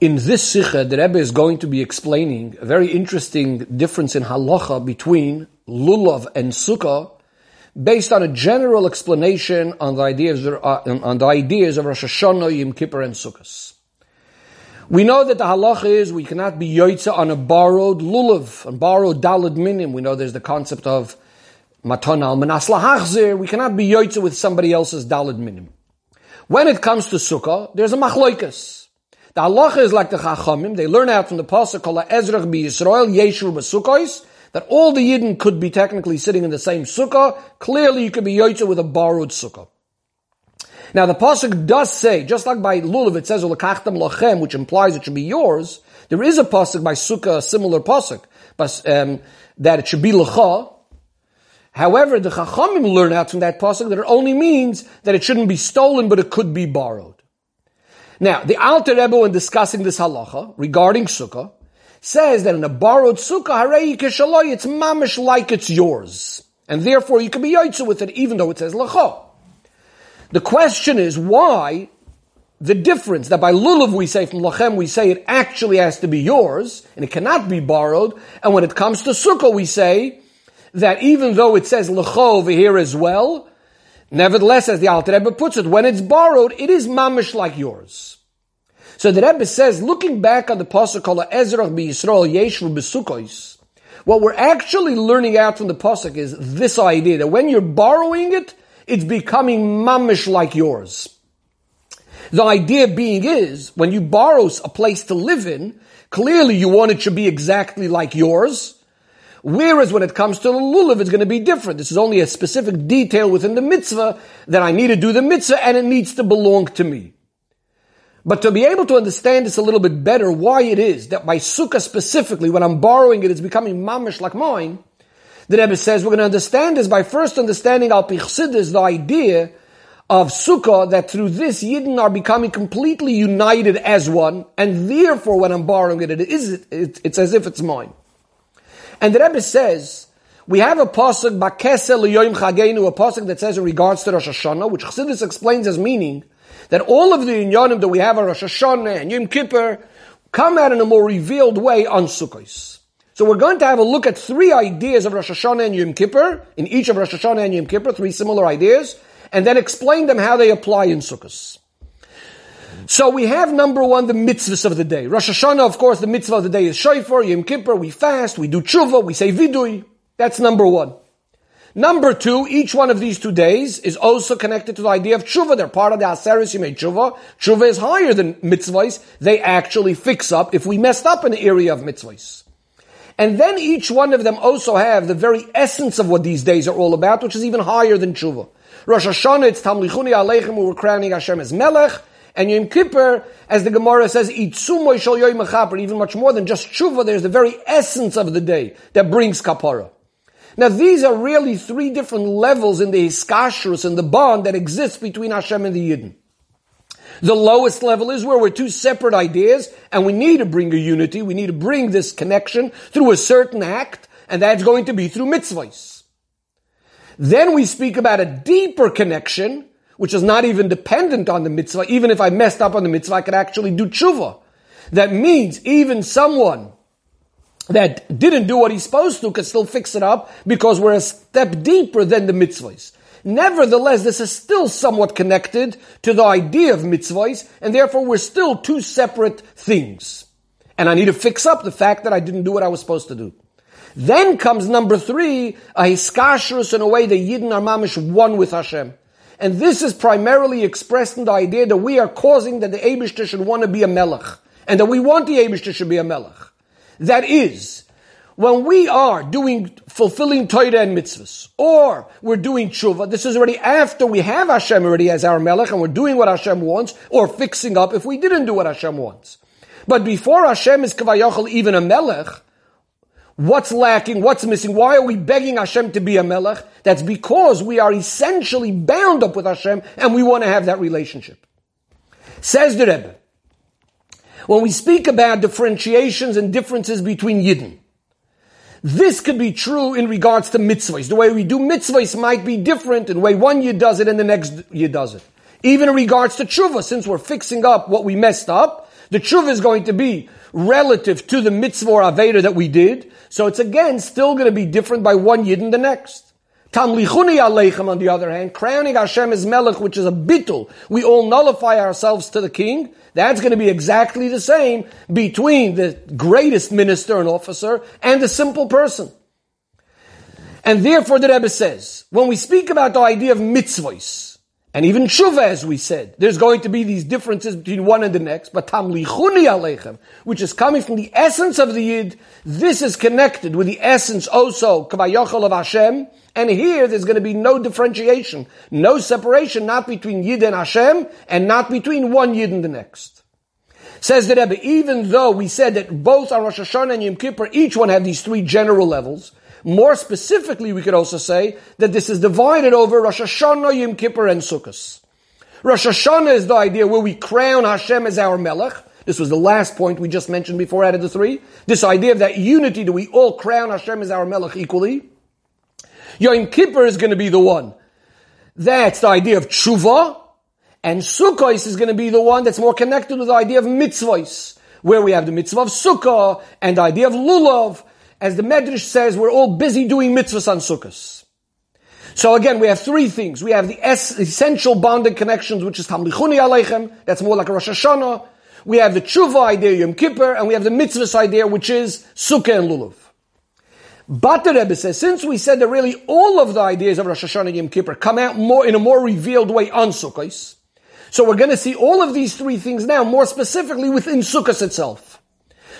In this sikha, the Rebbe is going to be explaining a very interesting difference in halacha between lulav and sukkah, based on a general explanation on the ideas uh, on the ideas of Rosh Hashanah, Yom Kippur, and Sukkot. We know that the halacha is we cannot be yoitza on a borrowed lulav, on borrowed dalad minim. We know there's the concept of matan al manas lahachzir. We cannot be yoitza with somebody else's dalad minim. When it comes to sukkah, there's a machloikas. The halacha is like the Chachamim. They learn out from the pasuk called Ezrach bi Yisrael Yeshvu b'Sukkos that all the Yidden could be technically sitting in the same sukkah. Clearly, you could be yoitza with a borrowed sukkah. Now, the pasuk does say, just like by lulav, it says ulakachtam lachem, which implies it should be yours. There is a pasuk by sukkah, a similar pasuk, but um, that it should be lacha. However, the Chachamim learn out from that pasuk that it only means that it shouldn't be stolen, but it could be borrowed. Now, the Alter Rebbe, when discussing this halacha regarding sukkah, says that in a borrowed sukkah, harei kishaloi, it's mamish like it's yours. And therefore you can be yoitza with it even though it says lacha. The question is why the difference that by lulav we say from lachem we say it actually has to be yours and it cannot be borrowed, and when it comes to sukkah we say that even though it says lacha over here as well, Nevertheless, as the Alter Rebbe puts it, when it's borrowed, it is mamish like yours. So the Rebbe says, looking back on the pasuk called Ezrach bi Yisrael Yeshvu b'Sukkos, what we're actually learning out from the pasuk is this idea that when you're borrowing it, it's becoming mamish like yours. The idea being is, when you borrow a place to live in, clearly you want it to be exactly like yours, Whereas when it comes to the lulav, it's going to be different. This is only a specific detail within the mitzvah that I need to do the mitzvah and it needs to belong to me. But to be able to understand this a little bit better, why it is that by sukkah specifically, when I'm borrowing it, it's becoming mamish like mine, the Rebbe says we're going to understand this by first understanding al pichsidis, the idea of sukkah, that through this Yidden are becoming completely united as one, and therefore when I'm borrowing it, it is, it's as if it's mine. And the Rebbe says, we have a pasuk bakesel liyoyim chagenu, a pasuk that says in regards to Rosh Hashanah, which Chassidus explains as meaning that all of the inyanim that we have on Rosh Hashanah and Yom Kippur come out in a more revealed way on Sukkot. So we're going to have a look at three ideas of Rosh Hashanah and Yom Kippur, in each of Rosh Hashanah and Yom Kippur, three similar ideas, and then explain them how they apply in Sukkot. So we have number one, the mitzvahs of the day. Rosh Hashanah, of course, the mitzvah of the day is shofar, Yom Kippur, we fast, we do tshuva, we say vidui. That's number one. Number two, each one of these two days is also connected to the idea of tshuva. They're part of the Aseris Yimei Tshuva. Tshuva is higher than mitzvahs. They actually fix up if we messed up the area of mitzvahs. And then each one of them also have the very essence of what these days are all about, which is even higher than tshuva. Rosh Hashanah, it's Tamlichuni Aleichem, we're crowning Hashem as Melech. And Yom Kippur, as the Gemara says, Itzumoy Shal Yoy Mechaper, even much more than just tshuva, there's the very essence of the day that brings kapara. Now these are really three different levels in the hiskashrus and the bond that exists between Hashem and the Yidden. The lowest level is where we're two separate ideas and we need to bring a unity, we need to bring this connection through a certain act, and that's going to be through mitzvahs. Then we speak about a deeper connection which is not even dependent on the mitzvah, even if I messed up on the mitzvah, I could actually do tshuva. That means even someone that didn't do what he's supposed to could still fix it up because we're a step deeper than the mitzvahs. Nevertheless, this is still somewhat connected to the idea of mitzvahs, and therefore we're still two separate things. And I need to fix up the fact that I didn't do what I was supposed to do. Then comes number three, a hiskashrus in a way that Yidden are mamish one with Hashem. And this is primarily expressed in the idea that we are causing that the Abishter should want to be a melech. And that we want the Abishter should be a melech. That is, when we are doing, fulfilling Torah and mitzvahs, or we're doing tshuva, this is already after we have Hashem already as our melech, and we're doing what Hashem wants, or fixing up if we didn't do what Hashem wants. But before Hashem is kavayachal even a melech, What's lacking? What's missing? Why are we begging Hashem to be a melech? That's because we are essentially bound up with Hashem and we want to have that relationship. Says the Rebbe, when we speak about differentiations and differences between Yidden, this could be true in regards to mitzvahs. The way we do mitzvahs might be different in the way one Yid does it and the next Yid does it. Even in regards to tshuva, since we're fixing up what we messed up, the tshuva is going to be relative to the mitzvah or aveira that we did. So it's again still going to be different by one yid and the next. Tamlichuni aleichem, on the other hand, crowning Hashem as melech, which is a bittul. We all nullify ourselves to the king. That's going to be exactly the same between the greatest minister and officer and the simple person. And therefore the Rebbe says, when we speak about the idea of mitzvahs, and even tshuva, as we said, there's going to be these differences between one and the next, but tamlichuni aleichem, which is coming from the essence of the yid, this is connected with the essence also, kavayachal of Hashem, and here there's going to be no differentiation, no separation, not between yid and Hashem, and not between one yid and the next. Says the Rebbe, even though we said that both on Rosh Hashanah and Yom Kippur, each one have these three general levels, more specifically, we could also say that this is divided over Rosh Hashanah, Yom Kippur, and Sukkot. Rosh Hashanah is the idea where we crown Hashem as our Melech. This was the last point we just mentioned before out of the three. This idea of that unity that we all crown Hashem as our Melech equally. Yom Kippur is going to be the one. That's the idea of tshuva. And Sukkot is going to be the one that's more connected with the idea of mitzvahs, where we have the mitzvah of Sukkah and the idea of lulav, as the Medrash says, we're all busy doing mitzvahs on Sukkot. So again, we have three things. We have the es- essential bonding connections, which is Tamlichuni Aleichem, that's more like Rosh Hashanah. We have the Tshuva idea, Yom Kippur, and we have the mitzvahs idea, which is Sukkah and Lulav. But the Rebbe says, since we said that really all of the ideas of Rosh Hashanah and Yom Kippur come out more in a more revealed way on Sukkot, so we're going to see all of these three things now more specifically within Sukkot itself.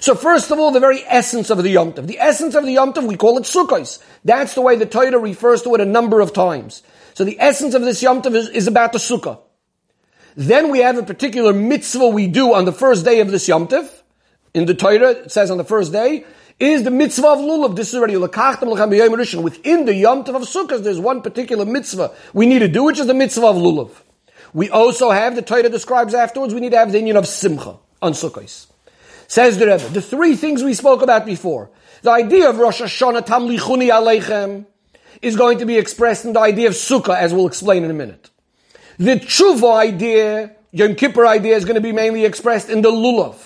So first of all, the very essence of the Yom Tov. The essence of the Yom Tov, we call it Sukkos. That's the way the Torah refers to it a number of times. So the essence of this Yom Tov is, is about the Sukkah. Then we have a particular mitzvah we do on the first day of this Yom Tov. In the Torah, it says on the first day, is the mitzvah of lulav. This is already lakachtem Within the Yom Tov of Sukkot, there's one particular mitzvah we need to do, which is the mitzvah of lulav. We also have, the Torah describes afterwards, we need to have the inyan of simcha on Sukkot. Says the Rebbe, the three things we spoke about before, the idea of Rosh Hashanah Tamlichuni Aleichem is going to be expressed in the idea of Sukkah, as we'll explain in a minute. The Tshuva idea, Yom Kippur idea, is going to be mainly expressed in the Lulav.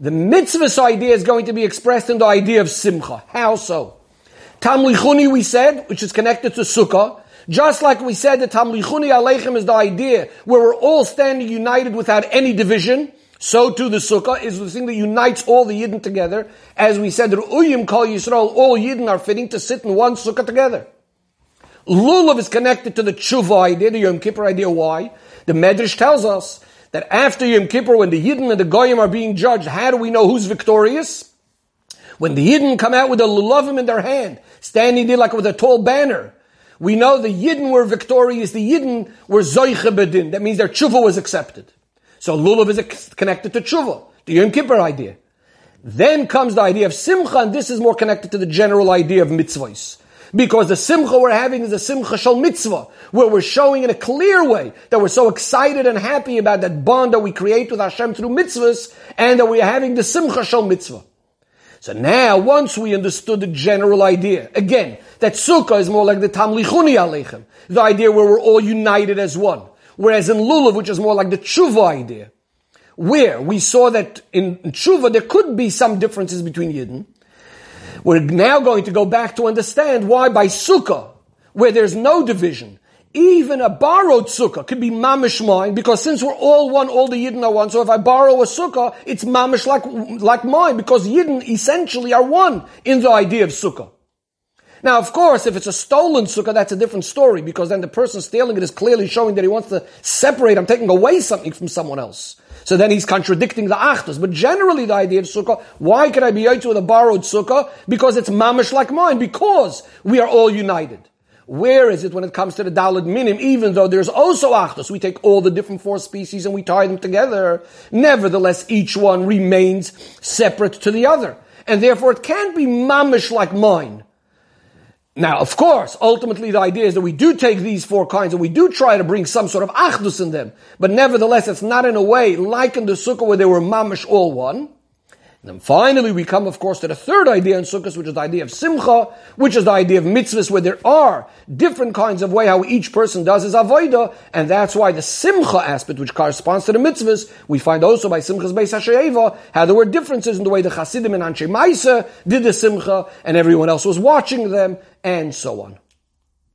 The Mitzvah idea is going to be expressed in the idea of Simcha. How so? Tamlichuni, we said, which is connected to Sukkah, just like we said that Tamlichuni Aleichem is the idea where we're all standing united without any division, so too the sukkah is the thing that unites all the Yidden together. As we said, Uyim call Yisrael, all Yidden are fitting to sit in one sukkah together. Lulav is connected to the tshuva idea, the Yom Kippur idea. Why? The Medrash tells us that after Yom Kippur, when the Yidden and the Goyim are being judged, how do we know who's victorious? When the Yidden come out with a lulavim in their hand, standing there like with a tall banner, we know the Yidden were victorious, the Yidden were zoiche bedin. That means their tshuva was accepted. So lulav is connected to tshuva, the Yom Kippur idea. Then comes the idea of simcha, and this is more connected to the general idea of mitzvahs. Because the simcha we're having is a simcha shal mitzvah, where we're showing in a clear way that we're so excited and happy about that bond that we create with Hashem through mitzvahs, and that we're having the simcha shal mitzvah. So now, once we understood the general idea, again, that sukkah is more like the tamlichuni aleichem, the idea where we're all united as one. Whereas in lulav, which is more like the tshuva idea, where we saw that in tshuva there could be some differences between yidden, we're now going to go back to understand why by sukkah, where there's no division, even a borrowed sukkah could be mamish mine, because since we're all one, all the yidden are one, so if I borrow a sukkah, it's mamish like, like mine, because yidden essentially are one in the idea of sukkah. Now, of course, if it's a stolen sukkah, that's a different story because then the person stealing it is clearly showing that he wants to separate. I'm taking away something from someone else. So then he's contradicting the achdus. But generally, the idea of sukkah, why can I be yaitz with a borrowed sukkah? Because it's mamish like mine. Because we are all united. Where is it when it comes to the Dalad Minim? Even though there's also achdus, we take all the different four species and we tie them together. Nevertheless, each one remains separate to the other. And therefore, it can't be mamish like mine. Now, of course, ultimately the idea is that we do take these four kinds and we do try to bring some sort of achdus in them. But nevertheless, it's not in a way like in the sukkah where they were mamish all one. And then finally, we come, of course, to the third idea in Sukkot, which is the idea of Simcha, which is the idea of mitzvahs, where there are different kinds of way how each person does his avodah, and that's why the Simcha aspect, which corresponds to the mitzvahs, we find also by Simchas Beis Hashayeva, how there were differences in the way the Hasidim and Anshe Maisa did the Simcha, and everyone else was watching them, and so on.